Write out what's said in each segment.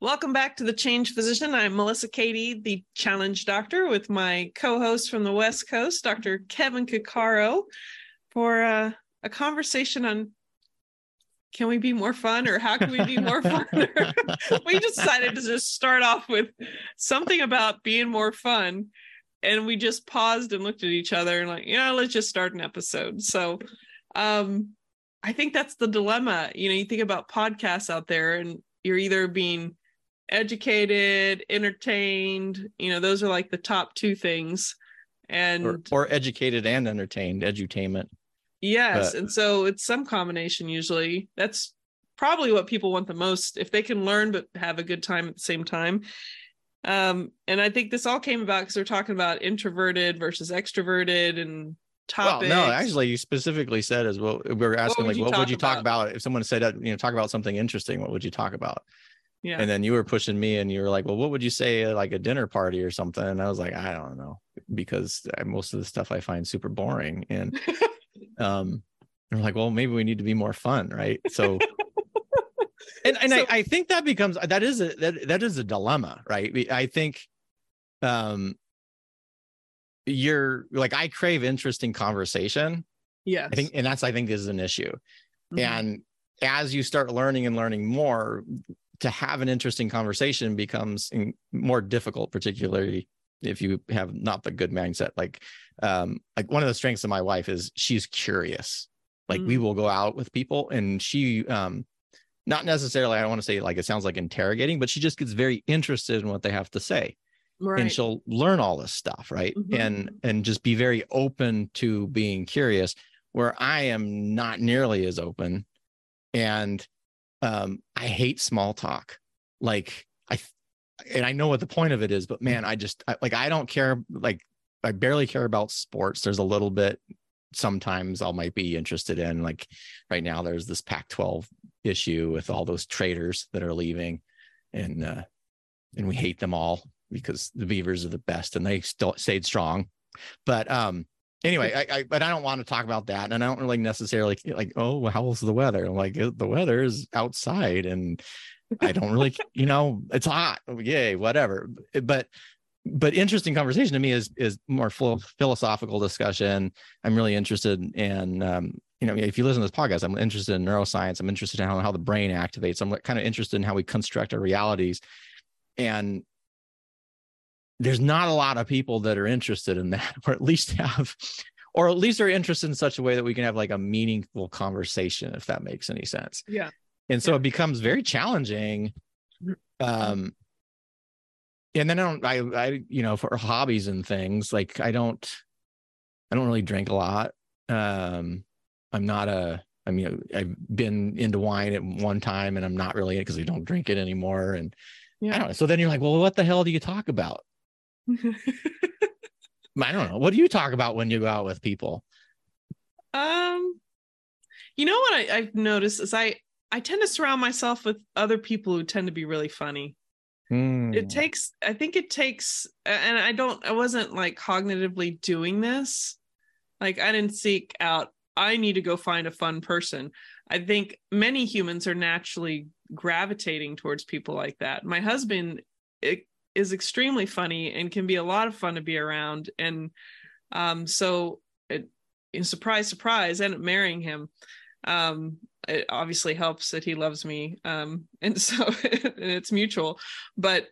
Welcome back to the Changed Physician. I'm Melissa Cady, the Challenge Doctor, with my co-host from the West Coast, Dr. Kevin Cuccaro, for uh, a conversation on can we be more fun or how can we be more fun? we decided to just start off with something about being more fun. And we just paused and looked at each other and like, yeah, let's just start an episode. So um I think that's the dilemma. You know, you think about podcasts out there and you're either being educated, entertained. You know, those are like the top two things. And or, or educated and entertained, edutainment. Yes. But, and so it's some combination usually. That's probably what people want the most if they can learn but have a good time at the same time. Um, and I think this all came about because we're talking about introverted versus extroverted and topics. Well, no, actually, you specifically said as well. We were asking, what like, what would you talk about? about? If someone said, you know, talk about something interesting, what would you talk about? Yeah. And then you were pushing me and you were like, well, what would you say at like a dinner party or something? And I was like, I don't know, because most of the stuff I find super boring. And um, we're like, well, maybe we need to be more fun, right? So and, and so, I, I think that becomes that is a that, that is a dilemma, right? I think um you're like I crave interesting conversation. Yeah. I think and that's I think is an issue. Mm-hmm. And as you start learning and learning more, to have an interesting conversation becomes more difficult, particularly if you have not the good mindset. Like, um, like one of the strengths of my wife is she's curious. Like mm. we will go out with people and she, um, not necessarily, I don't want to say like it sounds like interrogating, but she just gets very interested in what they have to say. Right. And she'll learn all this stuff, right? Mm-hmm. And and just be very open to being curious, where I am not nearly as open. And um, I hate small talk. Like I, and I know what the point of it is, but man, I just I, like I don't care. Like I barely care about sports. There's a little bit sometimes I might be interested in. Like right now, there's this Pac-12 issue with all those traders that are leaving, and uh, and we hate them all because the Beavers are the best and they still stayed strong. But um, anyway, I, I, but I don't want to talk about that, and I don't really necessarily like, oh, well, how's the weather? I'm like, the weather is outside, and I don't really, you know, it's hot, yay, whatever. But but interesting conversation to me is is more full philosophical discussion. I'm really interested in, um, you know, if you listen to this podcast, I'm interested in neuroscience. I'm interested in how, how the brain activates. I'm kind of interested in how we construct our realities, and there's not a lot of people that are interested in that, or at least have, or at least are interested in such a way that we can have like a meaningful conversation, if that makes any sense. Yeah. And so yeah. it becomes very challenging. Um, and then I don't, I, I, you know, for hobbies and things, like I don't, I don't really drink a lot. Um, I'm not a, I mean, I've been into wine at one time and I'm not really because we don't drink it anymore. And yeah. I don't know. So then you're like, well, what the hell do you talk about? I don't know. What do you talk about when you go out with people? Um, you know what I, I've noticed is I I tend to surround myself with other people who tend to be really funny. Mm. It takes, I think it takes, and I don't, I wasn't like cognitively doing this. Like I didn't seek out, I need to go find a fun person. I think many humans are naturally gravitating towards people like that. My husband it, is extremely funny and can be a lot of fun to be around. And um, so, it, in surprise, surprise, end up marrying him. Um, it obviously helps that he loves me, um, and so and it's mutual. But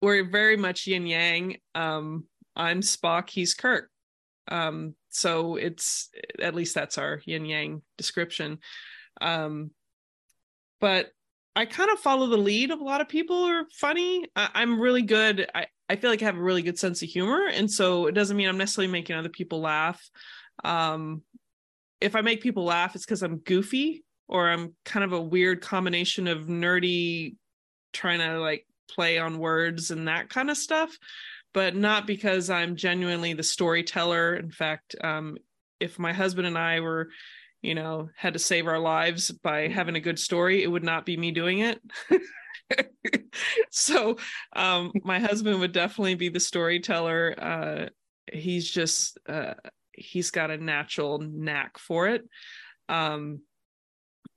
we're very much yin yang. Um, I'm Spock, he's Kirk. Um, so it's at least that's our yin yang description. Um, but I kind of follow the lead of a lot of people are funny. I, am really good. I, I feel like I have a really good sense of humor. And so it doesn't mean I'm necessarily making other people laugh. Um, if I make people laugh, it's because I'm goofy or I'm kind of a weird combination of nerdy, trying to like play on words and that kind of stuff but not because i'm genuinely the storyteller in fact um, if my husband and i were you know had to save our lives by having a good story it would not be me doing it. So um, my husband would definitely be the storyteller uh, he's just uh, he's got a natural knack for it. Um,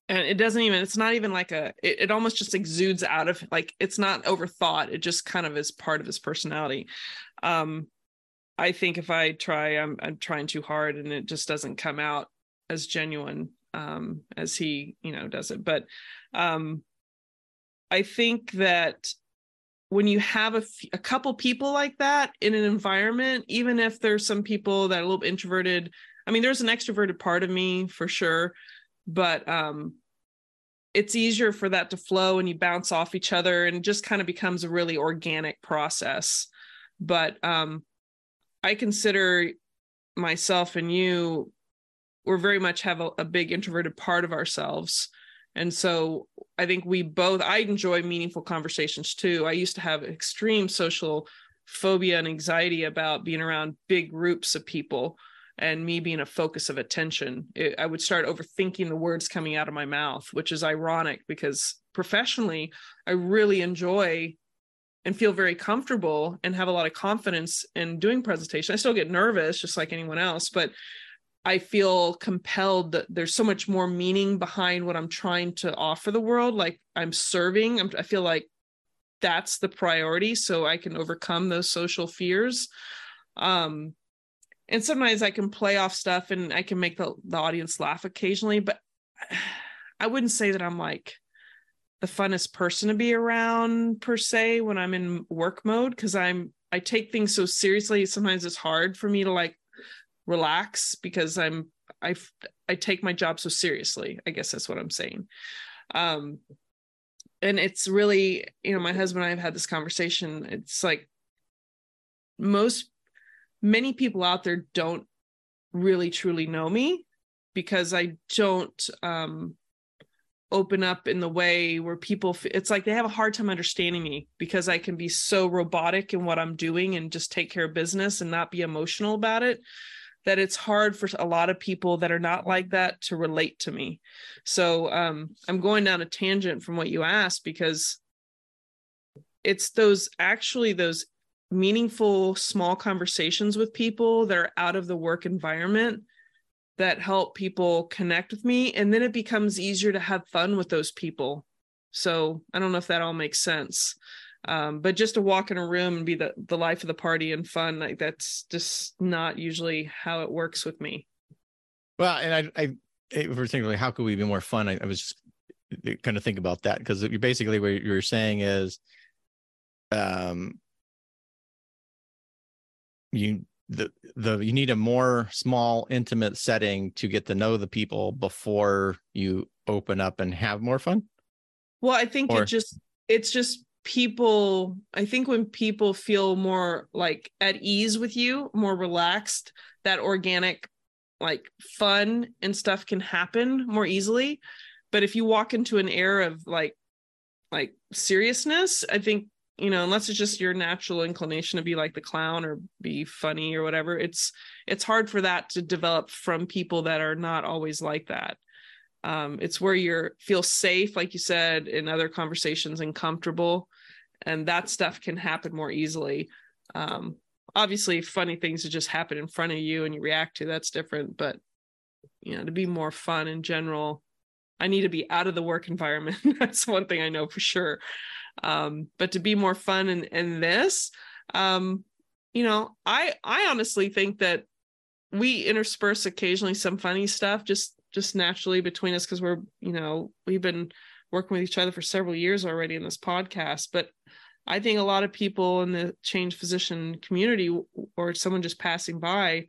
and it doesn't even it's not even like a it, it almost just exudes out of like it's not overthought it just kind of is part of his personality. Um i think if i try i'm i'm trying too hard and it just doesn't come out as genuine um as he you know does it. But um i think that when you have a, f- a couple people like that in an environment even if there's some people that are a little introverted i mean there's an extroverted part of me for sure but um it's easier for that to flow and you bounce off each other and just kind of becomes a really organic process. But um i consider myself and you we're very much have a, a big introverted part of ourselves. And so i think we both i enjoy meaningful conversations too. I used to have extreme social phobia and anxiety about being around big groups of people and me being a focus of attention. It, i would start overthinking the words coming out of my mouth which is ironic because professionally i really enjoy and feel very comfortable and have a lot of confidence in doing presentation i still get nervous just like anyone else but i feel compelled that there's so much more meaning behind what i'm trying to offer the world. Like i'm serving. I'm, i feel like that's the priority so i can overcome those social fears. Um and sometimes I can play off stuff and I can make the, the audience laugh occasionally, but I wouldn't say that I'm like the funnest person to be around per se when I'm in work mode because I'm I take things so seriously. Sometimes it's hard for me to like relax because I'm I I take my job so seriously. I guess that's what I'm saying. Um and it's really, you know, my husband and I have had this conversation. It's like most many people out there don't really truly know me because I don't um, open up in the way where people f- it's like they have a hard time understanding me because I can be so robotic in what I'm doing and just take care of business and not be emotional about it that it's hard for a lot of people that are not like that to relate to me. So um, I'm going down a tangent from what you asked because it's those actually those meaningful small conversations with people that are out of the work environment that help people connect with me and then it becomes easier to have fun with those people so i don't know if that all makes sense um, but just to walk in a room and be the, the life of the party and fun like that's just not usually how it works with me. Well and i i particularly how could we be more fun? I, I was just kind of think about that because basically what you're saying is um you the the you need a more small intimate setting to get to know the people before you open up and have more fun? Well i think or, it just it's just people i think when people feel more like at ease with you more relaxed that organic like fun and stuff can happen more easily. But if you walk into an air of like like seriousness i think you know unless it's just your natural inclination to be like the clown or be funny or whatever it's it's hard for that to develop from people that are not always like that. Um, it's where you're feel safe like you said in other conversations and comfortable and that stuff can happen more easily. Um, obviously funny things that just happen in front of you and you react to that's different but you know to be more fun in general i need to be out of the work environment. That's one thing i know for sure. Um, but to be more fun in, in this um, you know i i honestly think that we intersperse occasionally some funny stuff just just naturally between us because we're you know we've been working with each other for several years already in this podcast but i think a lot of people in the changed physician community or someone just passing by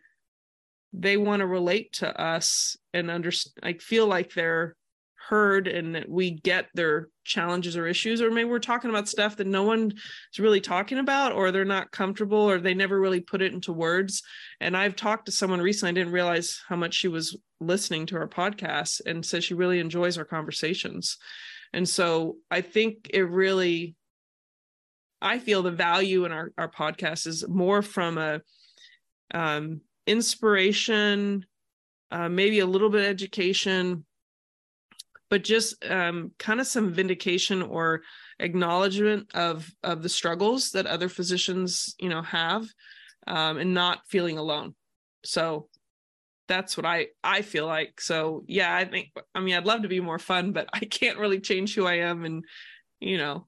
they want to relate to us and understand like feel like they're heard and we get their challenges or issues or maybe we're talking about stuff that no one is really talking about or they're not comfortable or they never really put it into words. And i've talked to someone recently i didn't realize how much she was listening to our podcast and says she really enjoys our conversations. And so i think it really I feel the value in our, our podcast is more from a um, inspiration, uh, maybe a little bit education, but just um, kind of some vindication or acknowledgement of of the struggles that other physicians you know have um, and not feeling alone. So that's what i i feel like. So yeah i think i mean i'd love to be more fun but i can't really change who i am and you know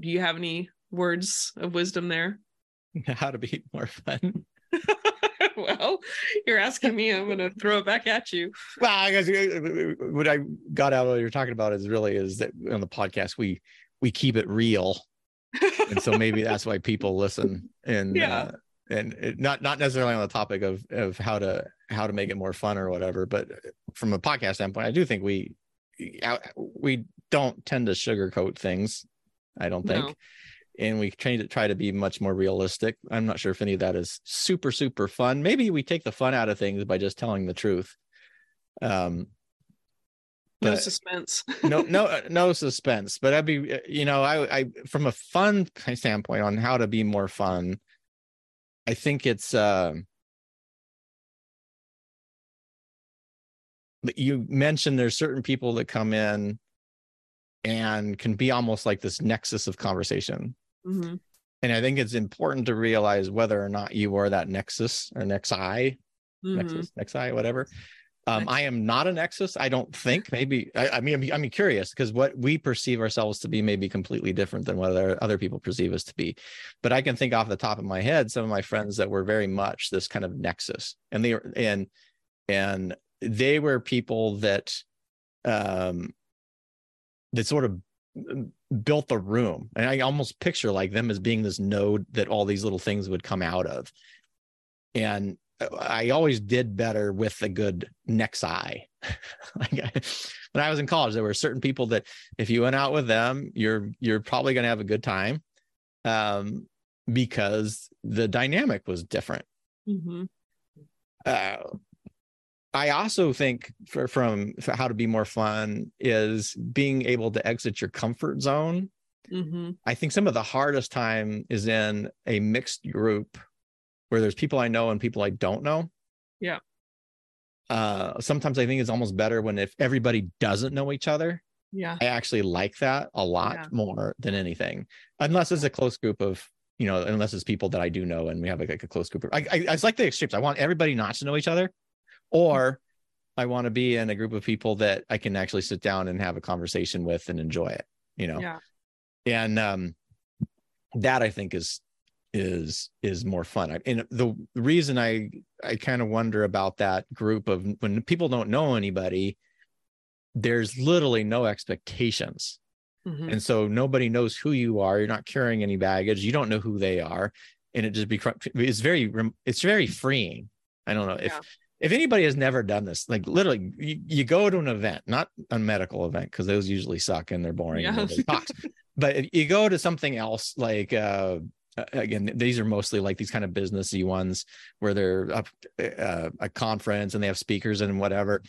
do you have any words of wisdom there? How to be more fun well, you're asking me. I'm going to throw it back at you. Well, I guess uh, what I got out of what you're talking about is really is that on the podcast we we keep it real, and so maybe that's why people listen. And yeah. Uh, and it, not not necessarily on the topic of of how to how to make it more fun or whatever, but from a podcast standpoint, I do think we we don't tend to sugarcoat things. I don't think. No and we try to try to be much more realistic. I'm not sure if any of that is super super fun. Maybe we take the fun out of things by just telling the truth. Um, no suspense. no no uh, no suspense. But I'd be uh, you know I I from a fun standpoint on how to be more fun. I think it's. Uh, you mentioned there's certain people that come in and can be almost like this nexus of conversation Mm-hmm. And I think it's important to realize whether or not you are that nexus or nexi, mm-hmm. nexus, nexi, whatever. Um, I am not a nexus. I don't think. Maybe I, I mean I'm, I'm curious because what we perceive ourselves to be may be completely different than what other, other people perceive us to be. But I can think off the top of my head some of my friends that were very much this kind of nexus, and they were and and they were people that um that sort of built the room. And i almost picture like them as being this node that all these little things would come out of. And i always did better with a good nexi. Like when i was in college there were certain people that if you went out with them you're you're probably going to have a good time um, because the dynamic was different. Mm-hmm. uh, I also think for, from for how to be more fun is being able to exit your comfort zone. Mm-hmm. I think some of the hardest time is in a mixed group where there's people I know and people I don't know. Yeah. Uh, sometimes I think it's almost better when if everybody doesn't know each other. Yeah. I actually like that a lot yeah. more than anything, unless it's a close group of you know, unless it's people that I do know and we have like, like a close group. Of, I, I, it's like the extremes. I want everybody not to know each other, or I want to be in a group of people that I can actually sit down and have a conversation with and enjoy it, you know? Yeah. And um, that I think is is is more fun. And the reason I I kind of wonder about that group of when people don't know anybody, there's literally no expectations. Mm-hmm. And so nobody knows who you are. You're not carrying any baggage. You don't know who they are. And it just becomes it's very it's very freeing. I don't know yeah. if if anybody has never done this, like literally, you, you go to an event, not a medical event, because those usually suck and they're boring. Yeah. And but you go to something else, like uh, again, these are mostly like these kind of businessy ones where they're up uh, a conference and they have speakers and whatever,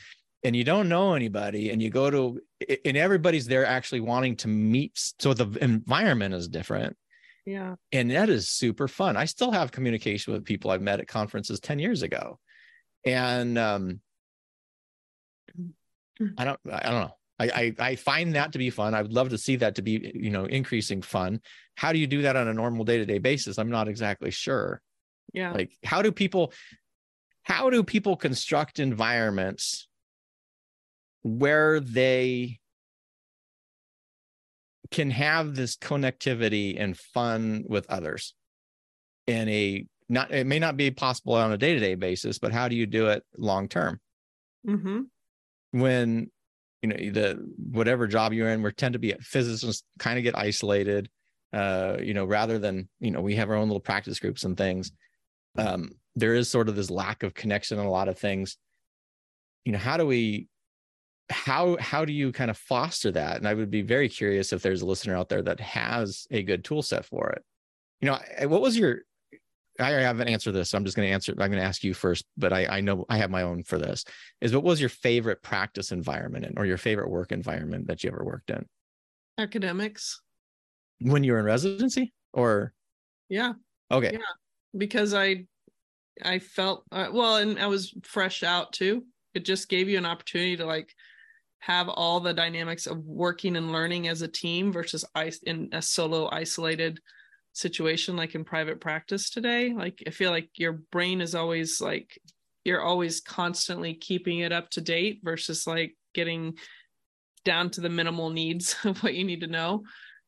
and you don't know anybody, and you go to, and everybody's there actually wanting to meet, so the environment is different. Yeah. And that is super fun. I still have communication with people I've met at conferences 10 years ago and um, I don't I don't know. I, I, I find that to be fun. I would love to see that to be you know increasing fun. How do you do that on a normal day to day basis? I'm not exactly sure. Yeah. Like how do people how do people construct environments where they can have this connectivity and fun with others in a not it may not be possible on a day-to-day basis but how do you do it long term mm-hmm. when you know the whatever job you're in we tend to be at physicists kind of get isolated uh you know rather than you know we have our own little practice groups and things. Um there is sort of this lack of connection in a lot of things. You know how do we how how do you kind of foster that? And i would be very curious if there's a listener out there that has a good tool set for it. You know what was your I haven't answered this. So I'm just going to answer. I'm going to ask you first, but I, I know I have my own for this. Is what was your favorite practice environment in, or your favorite work environment that you ever worked in? Academics. when you were in residency or yeah okay yeah because i i felt uh, well and i was fresh out too it just gave you an opportunity to like have all the dynamics of working and learning as a team versus ice in a solo isolated situation like in private practice today like i feel like your brain is always like you're always constantly keeping it up to date versus like getting down to the minimal needs of what you need to know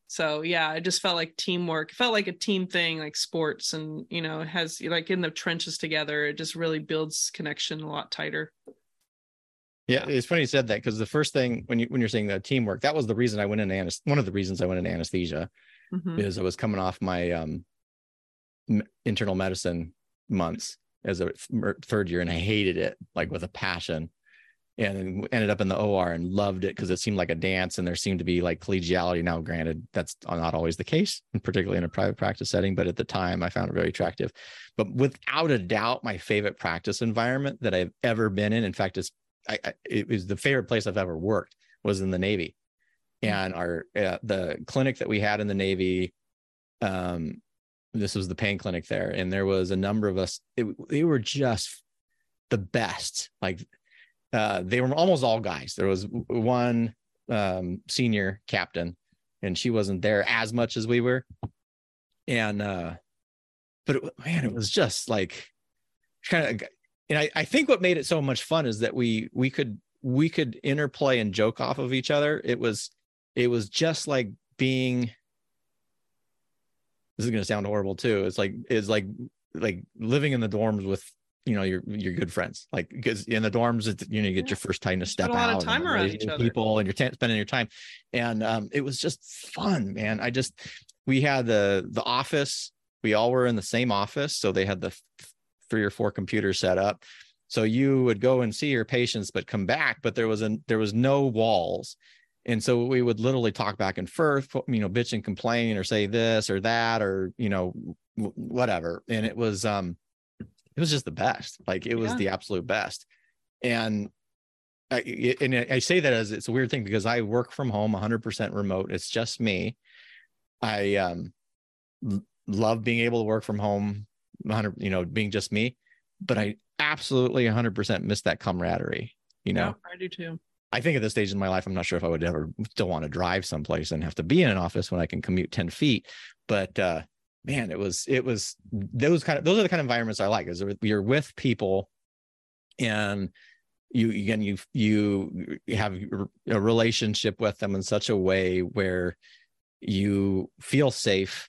so yeah i just felt like teamwork it felt like a team thing like sports and you know it has like in the trenches together it just really builds connection a lot tighter yeah, it's funny you said that because the first thing when you when you're saying the teamwork, that was the reason I went in anesthesia. One of the reasons I went into anesthesia mm-hmm. is I was coming off my um, internal medicine months as a third year, and I hated it like with a passion, and ended up in the OR and loved it because it seemed like a dance, and there seemed to be like collegiality. Now, granted, that's not always the case, particularly in a private practice setting, but at the time, I found it very attractive. But without a doubt, my favorite practice environment that I've ever been in. In fact, it's I, I, it was the favorite place I've ever worked was in the Navy. And our uh, the clinic that we had in the Navy, um, this was the pain clinic there, and there was a number of us. It, they were just the best. Like uh, they were almost all guys. There was one um, senior captain, and she wasn't there as much as we were, and uh, but it, man, it was just like kind of and I, I think what made it so much fun is that we we could we could interplay and joke off of each other. It was it was just like being this is going to sound horrible too. It's like it's like like living in the dorms with you know your your good friends like because in the dorms it's, you know you get yeah. your first time to step out a lot of time around each other. people and you're t- spending your time and um it was just fun man i just we had the the office we all were in the same office so they had the three or four computers set up so you would go and see your patients but come back but there was a there was no walls and so we would literally talk back and forth you know bitch and complain or say this or that or you know whatever and it was um it was just the best like it was yeah. the absolute best and I, and I say that as it's a weird thing because I work from home 100% remote. It's just me. I um, love being able to work from home 100 you know being just me but i absolutely 100% miss that camaraderie you know yeah, i do too i think at this stage in my life i'm not sure if i would ever still want to drive someplace and have to be in an office when i can commute 10 feet but uh man it was it was those kind of those are the kind of environments i like is you're with people and you again you you have a relationship with them in such a way where you feel safe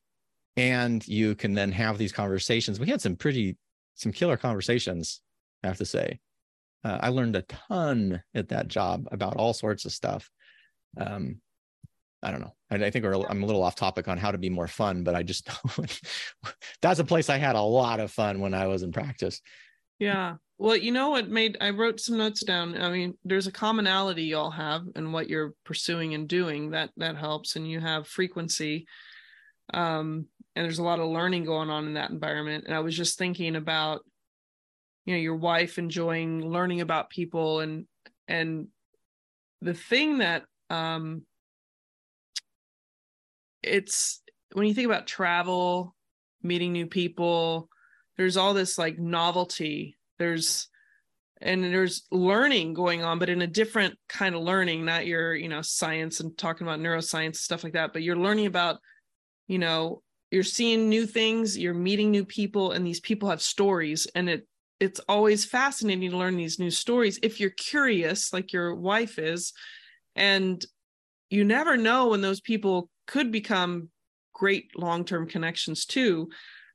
and you can then have these conversations. We had some pretty some killer conversations i have to say uh, i learned a ton at that job about all sorts of stuff. Um i don't know. I, I think i'm a little off topic on how to be more fun but i just that's a place i had a lot of fun when i was in practice. Yeah. Well you know what made i wrote some notes down. I mean there's a commonality y'all have in what you're pursuing and doing that that helps and you have frequency um and there's a lot of learning going on in that environment. And i was just thinking about you know your wife enjoying learning about people and and the thing that um it's when you think about travel meeting new people there's all this like novelty. There's and there's learning going on but in a different kind of learning not your you know science and talking about neuroscience stuff like that but you're learning about you know you're seeing new things you're meeting new people and these people have stories and it it's always fascinating to learn these new stories if you're curious like your wife is and you never know when those people could become great long-term connections too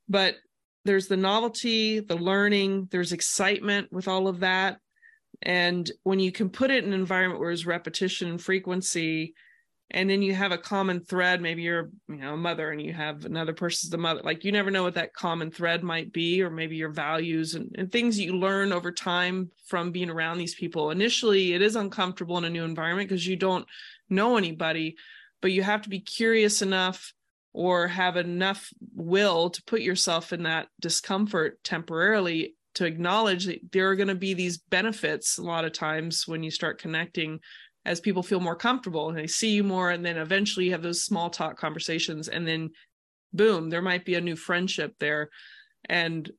but there's the novelty the learning there's excitement with all of that and when you can put it in an environment where there's repetition and frequency and then you have a common thread maybe you're you know a mother and you have another person's the mother like you never know what that common thread might be or maybe your values and, and things you learn over time from being around these people. Initially it is uncomfortable in a new environment because you don't know anybody but you have to be curious enough or have enough will to put yourself in that discomfort temporarily to acknowledge that there are going to be these benefits a lot of times when you start connecting as people feel more comfortable and they see you more and then eventually you have those small talk conversations and then boom there might be a new friendship there. And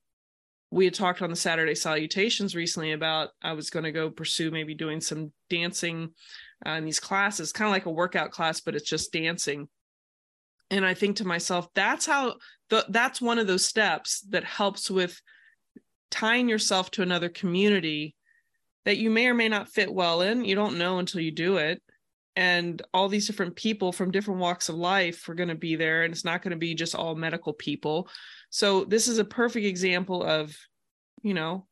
we had talked on the saturday salutations recently about i was going to go pursue maybe doing some dancing uh, in these classes kind of like a workout class but it's just dancing. And i think to myself that's how the, that's one of those steps that helps with tying yourself to another community that you may or may not fit well in. You don't know until you do it. And all these different people from different walks of life are going to be there, and it's not going to be just all medical people. So, this is a perfect example of, you know,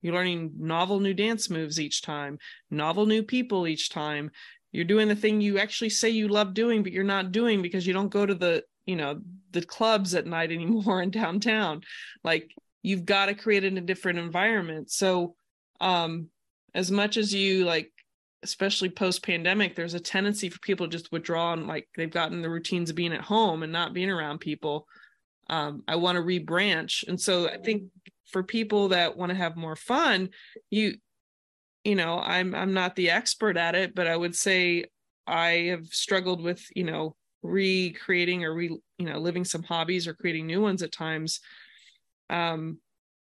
you're learning novel new dance moves each time, novel new people each time. You're doing the thing you actually say you love doing, but you're not doing because you don't go to the, you know, the clubs at night anymore in downtown. Like, you've got to create in a different environment. So, um, as much as you like especially post pandemic there's a tendency for people to just withdraw and like they've gotten the routines of being at home and not being around people. Um, i want to rebranch. And so i think for people that want to have more fun you you know i'm i'm not the expert at it but i would say i have struggled with you know recreating or re you know living some hobbies or creating new ones at times. Um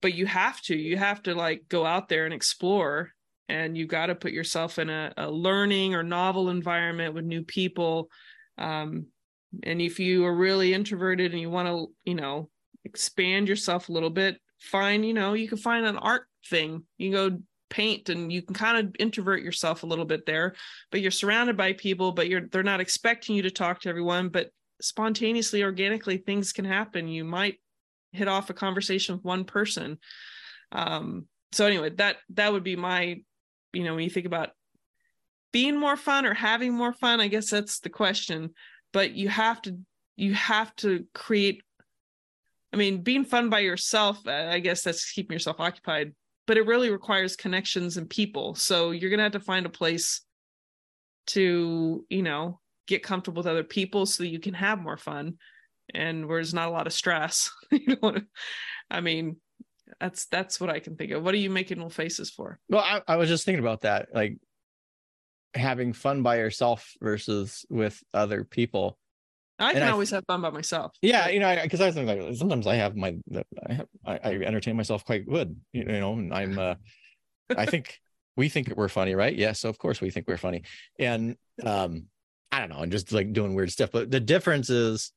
but you have to you have to like go out there and explore and you got to put yourself in a, a, learning or novel environment with new people. Um, and if you are really introverted and you want to you know expand yourself a little bit find you know you can find an art thing. You go paint and you can kind of introvert yourself a little bit there but you're surrounded by people but you're they're not expecting you to talk to everyone but spontaneously organically things can happen. You might hit off a conversation with one person. Um so anyway that that would be my you know when you think about being more fun or having more fun i guess that's the question. But you have to you have to create i mean being fun by yourself i guess that's keeping yourself occupied but it really requires connections and people. So you're going to have to find a place to you know get comfortable with other people so that you can have more fun and where there's not a lot of stress. You know i mean that's that's what I can think of. What are you making little faces for? Well, I, I was just thinking about that, like having fun by yourself versus with other people. I can always have fun by myself. Yeah, you know, because I, I, was thinking like sometimes I have my I have I, I entertain myself quite good, you know, and I'm uh I think we think we're funny, right? Yes, yeah, so of course we think we're funny. And um I don't know, and just like doing weird stuff. But the difference is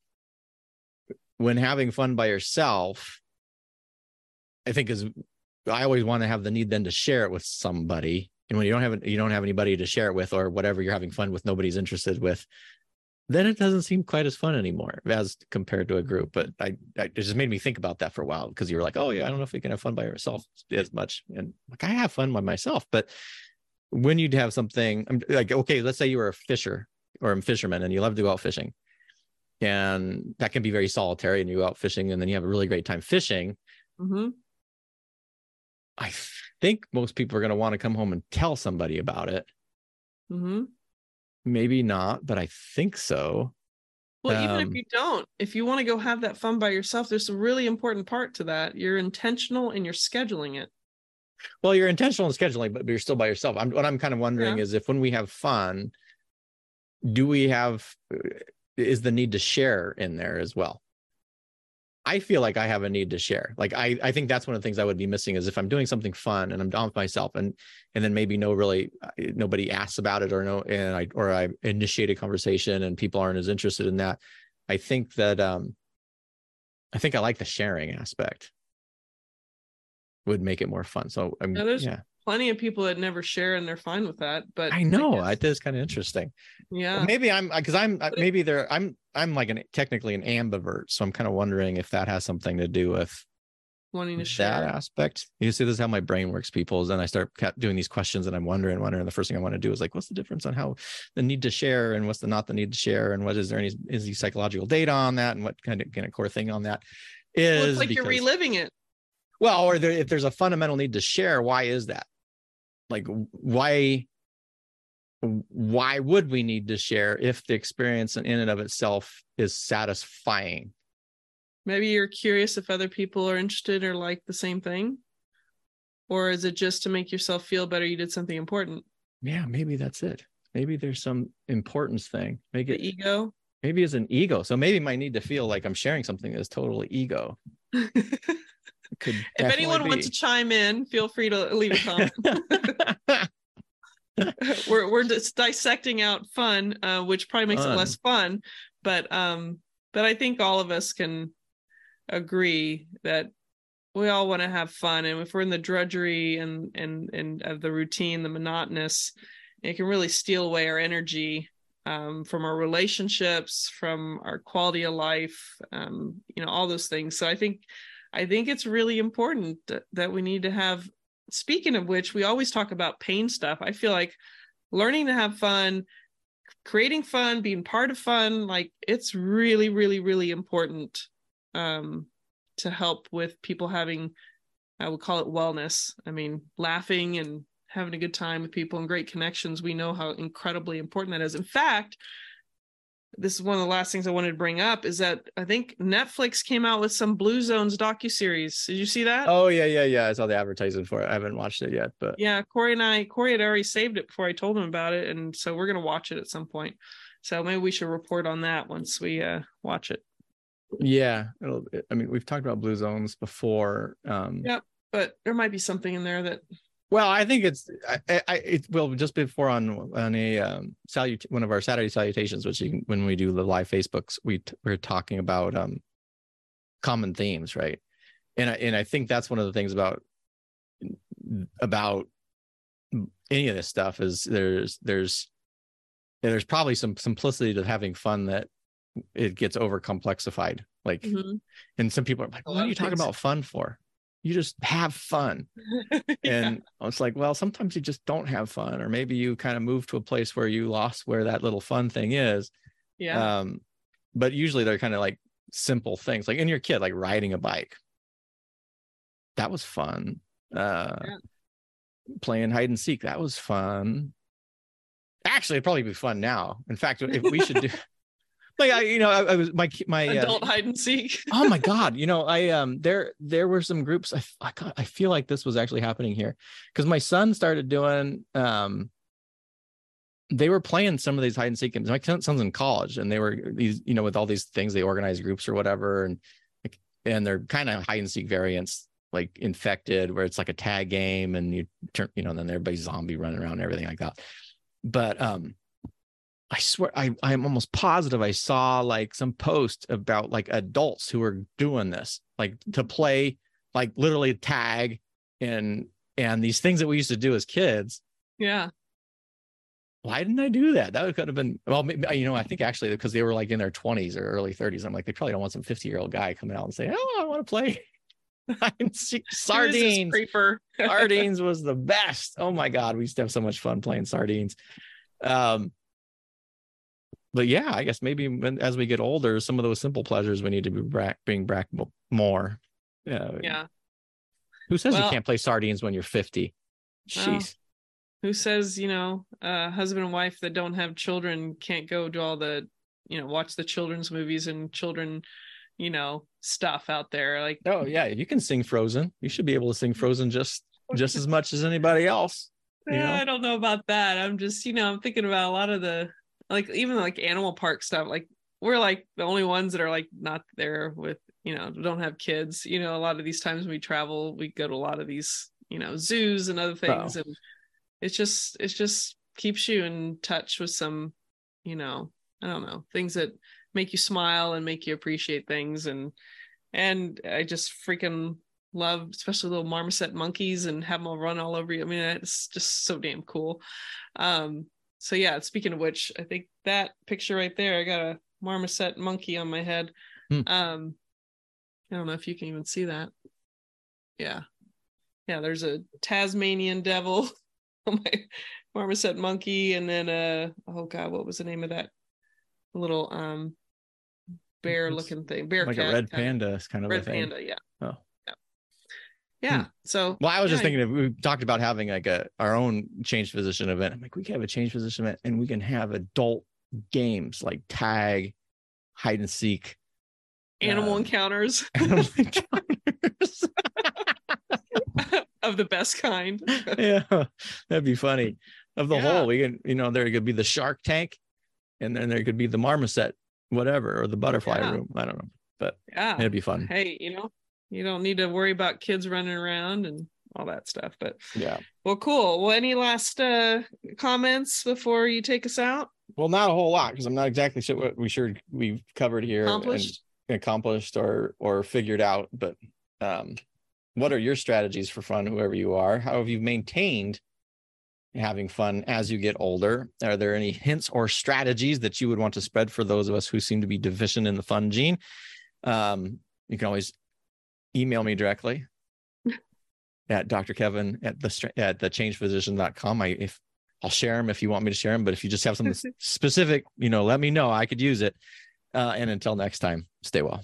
when having fun by yourself, I think is I always want to have the need then to share it with somebody. And when you don't have you don't have anybody to share it with, or whatever you're having fun with, nobody's interested with, then it doesn't seem quite as fun anymore as compared to a group. But I, I it just made me think about that for a while because you were like, oh yeah, I don't know if we can have fun by ourselves as much. And like I have fun by myself, but when you'd have something I'm like, okay, let's say you were a fisher or a fisherman and you love to go out fishing. And that can be very solitary and you go out fishing and then you have a really great time fishing. Mm-hmm think most people are going to want to come home and tell somebody about it. Mm-hmm. Maybe not, but I think so. Well, um, even if um, you don't, if you want to go have that fun by yourself, there's a really important part to that. You're intentional and you're scheduling it. Well, you're intentional in scheduling, but you're still by yourself. I'm, what I'm kind of wondering yeah. is if when we have fun, do we have, uh, is the need to share in there as well? I feel like I have a need to share. Like I, I think that's one of the things I would be missing is if I'm doing something fun and I'm down with myself and and then maybe no really uh, nobody asks about it or no and I or I initiate a conversation and people aren't as interested in that. I think that um I think I like the sharing aspect would make it more fun. So I'm yeah, yeah. Plenty of people that never share and they're fine with that. But I know I it is kind of interesting. Yeah, maybe I'm because I'm maybe there I'm I'm like an technically an ambivert, so I'm kind of wondering if that has something to do with wanting to share that aspect. You see, this is how my brain works, people. Is then I start doing these questions and I'm wondering, wondering. The first thing I want to do is like, what's the difference on how the need to share and what's the not the need to share, and what is there any is the psychological data on that, and what kind of kind of core thing on that is. Well, it's like because, you're reliving it. Well, or there, if there's a fundamental need to share, why is that? Like, why? why would we need to share if the experience in and of itself is satisfying maybe you're curious if other people are interested or like the same thing or is it just to make yourself feel better you did something important yeah maybe that's it maybe there's some importance thing. Make The it ego. maybe it's an ego. So maybe my need to feel like I'm sharing something that's totally ego. if Could anyone wants to chime in, feel free to leave a comment. we're we're just dissecting out fun, uh, which probably makes Fun. it less fun. But um, but I think all of us can agree that we all want to have fun, and if we're in the drudgery and and and of the routine, the monotonous, it can really steal away our energy um, from our relationships, from our quality of life, um, you know, all those things. So I think I think it's really important that, we need to have speaking of which, we always talk about pain stuff. I feel like learning to have fun, creating fun, being part of fun, like it's really, really, really important um, to help with people having, I would call it wellness. I mean, laughing and having a good time with people and great connections. We know how incredibly important that is. In fact, this is one of the last things I wanted to bring up is that I think Netflix came out with some Blue Zones docuseries. Did you see that? Oh yeah, yeah, yeah. I saw the advertisement for it. I haven't watched it yet, but Yeah, Corey and I, Corey had already saved it before I told him about it, and so we're gonna watch it at some point. So maybe we should report on that once we uh watch it. yeah, it'll, I mean, we've talked about blue zones before. Um, Yep. But there might be something in there that Well, I think it's I, I it well just before on on a um salut one of our Saturday salutations, which you can, when we do the live Facebooks, we t- we're talking about um common themes, right? And I and I think that's one of the things about about any of this stuff is there's there's there's probably some simplicity to having fun that it gets over complexified. Like, Mhm. and some people are like, "What are you talking about fun for? You just have fun." and it's like well sometimes you just don't have fun or maybe you kind of move to a place where you lost where that little fun thing is yeah. um but usually they're kind of like simple things like in your kid like riding a bike that was fun uh Yeah. playing hide and seek that was fun actually it'd probably be fun now in fact if we should do like i you know i, I was my my uh, Adult hide and seek. oh my god you know i um there there were some groups I I, got, I feel like this was actually happening here. Because my son started doing um they were playing some of these hide and seek games. My son's in college and they were these you know with all these things they organize groups or whatever and and they're kind of hide and seek variants like infected where it's like a tag game and you turn you know and then everybody's zombie running around and everything like that. But um I swear I I'm almost positive I saw like some post about like adults who are doing this like to play like literally tag and and these things that we used to do as kids. Yeah. Why didn't I do that? That could have been well, maybe, you know, I think actually because they were like in their 20s or early 30s. I'm like, they probably don't want some 50 year old guy coming out and saying, "Oh, I want to play hide and seek Who is this sardines." sardines was the best. Oh my god, we used to have so much fun playing sardines. Um, but yeah, I guess maybe when, as we get older, some of those simple pleasures we need to be back, being back more. Uh, yeah. Who says you can't play sardines when you're 50? Well, Who says, you know, uh husband and wife that don't have children can't go do all the, you know, watch the children's movies and children, you know, stuff out there. Like Oh yeah, you can sing Frozen. You should be able to sing Frozen just just as much as anybody else. you Yeah, know? I don't know about that. I'm just, you know, I'm thinking about a lot of the like even like animal park stuff. Like we're like the only ones that are like not there with, you know, don't have kids. You know, a lot of these times when we travel, we go to a lot of these, you know, zoos and other things. And it's just it's just keeps you in touch with some, you know, I don't know, things that make you smile and make you appreciate things. And and I just freaking love especially little marmoset monkeys and have them all run all over you. I mean, it's just so damn cool. Um, so yeah, speaking of which, I think that picture right there, I got a marmoset monkey on my head. Hmm. Um, I don't know if you can even see that. Yeah. Yeah, there's a Tasmanian devil on my marmoset monkey, and then uh oh god, what was the name of that little um bear looking thing? Bear like cat, a red panda is kind of a Red thing. panda, yeah. Oh. Yeah. Yeah. Hmm. So Well, I was just thinking of we talked about having like a our own changed physician event. I'm like, we can have a changed physician event and we can have adult games like tag, hide and seek, animal um, encounters animal encounters. of the best kind. yeah, that'd be funny. of the Yeah. whole. We can, you know, there could be the Shark Tank, and then there could be the Marmoset, whatever, or the Butterfly Yeah. Room. I don't know. But yeah. It'd be fun. Hey, you know, you don't need to worry about kids running around and all that stuff. But Yeah. well, cool. Well, any last uh comments before you take us out? Well, not a whole lot because I'm not exactly sure what we sure we've covered here. and- Accomplished. accomplished or or figured out but um what are your strategies for fun whoever you are how have you maintained having fun as you get older are there any hints or strategies that you would want to spread for those of us who seem to be deficient in the fun gene um you can always email me directly at dr kevin at the at the changedphysician.com i if i'll share them if you want me to share them but if you just have something specific you know let me know i could use it uh, and until next time, stay well.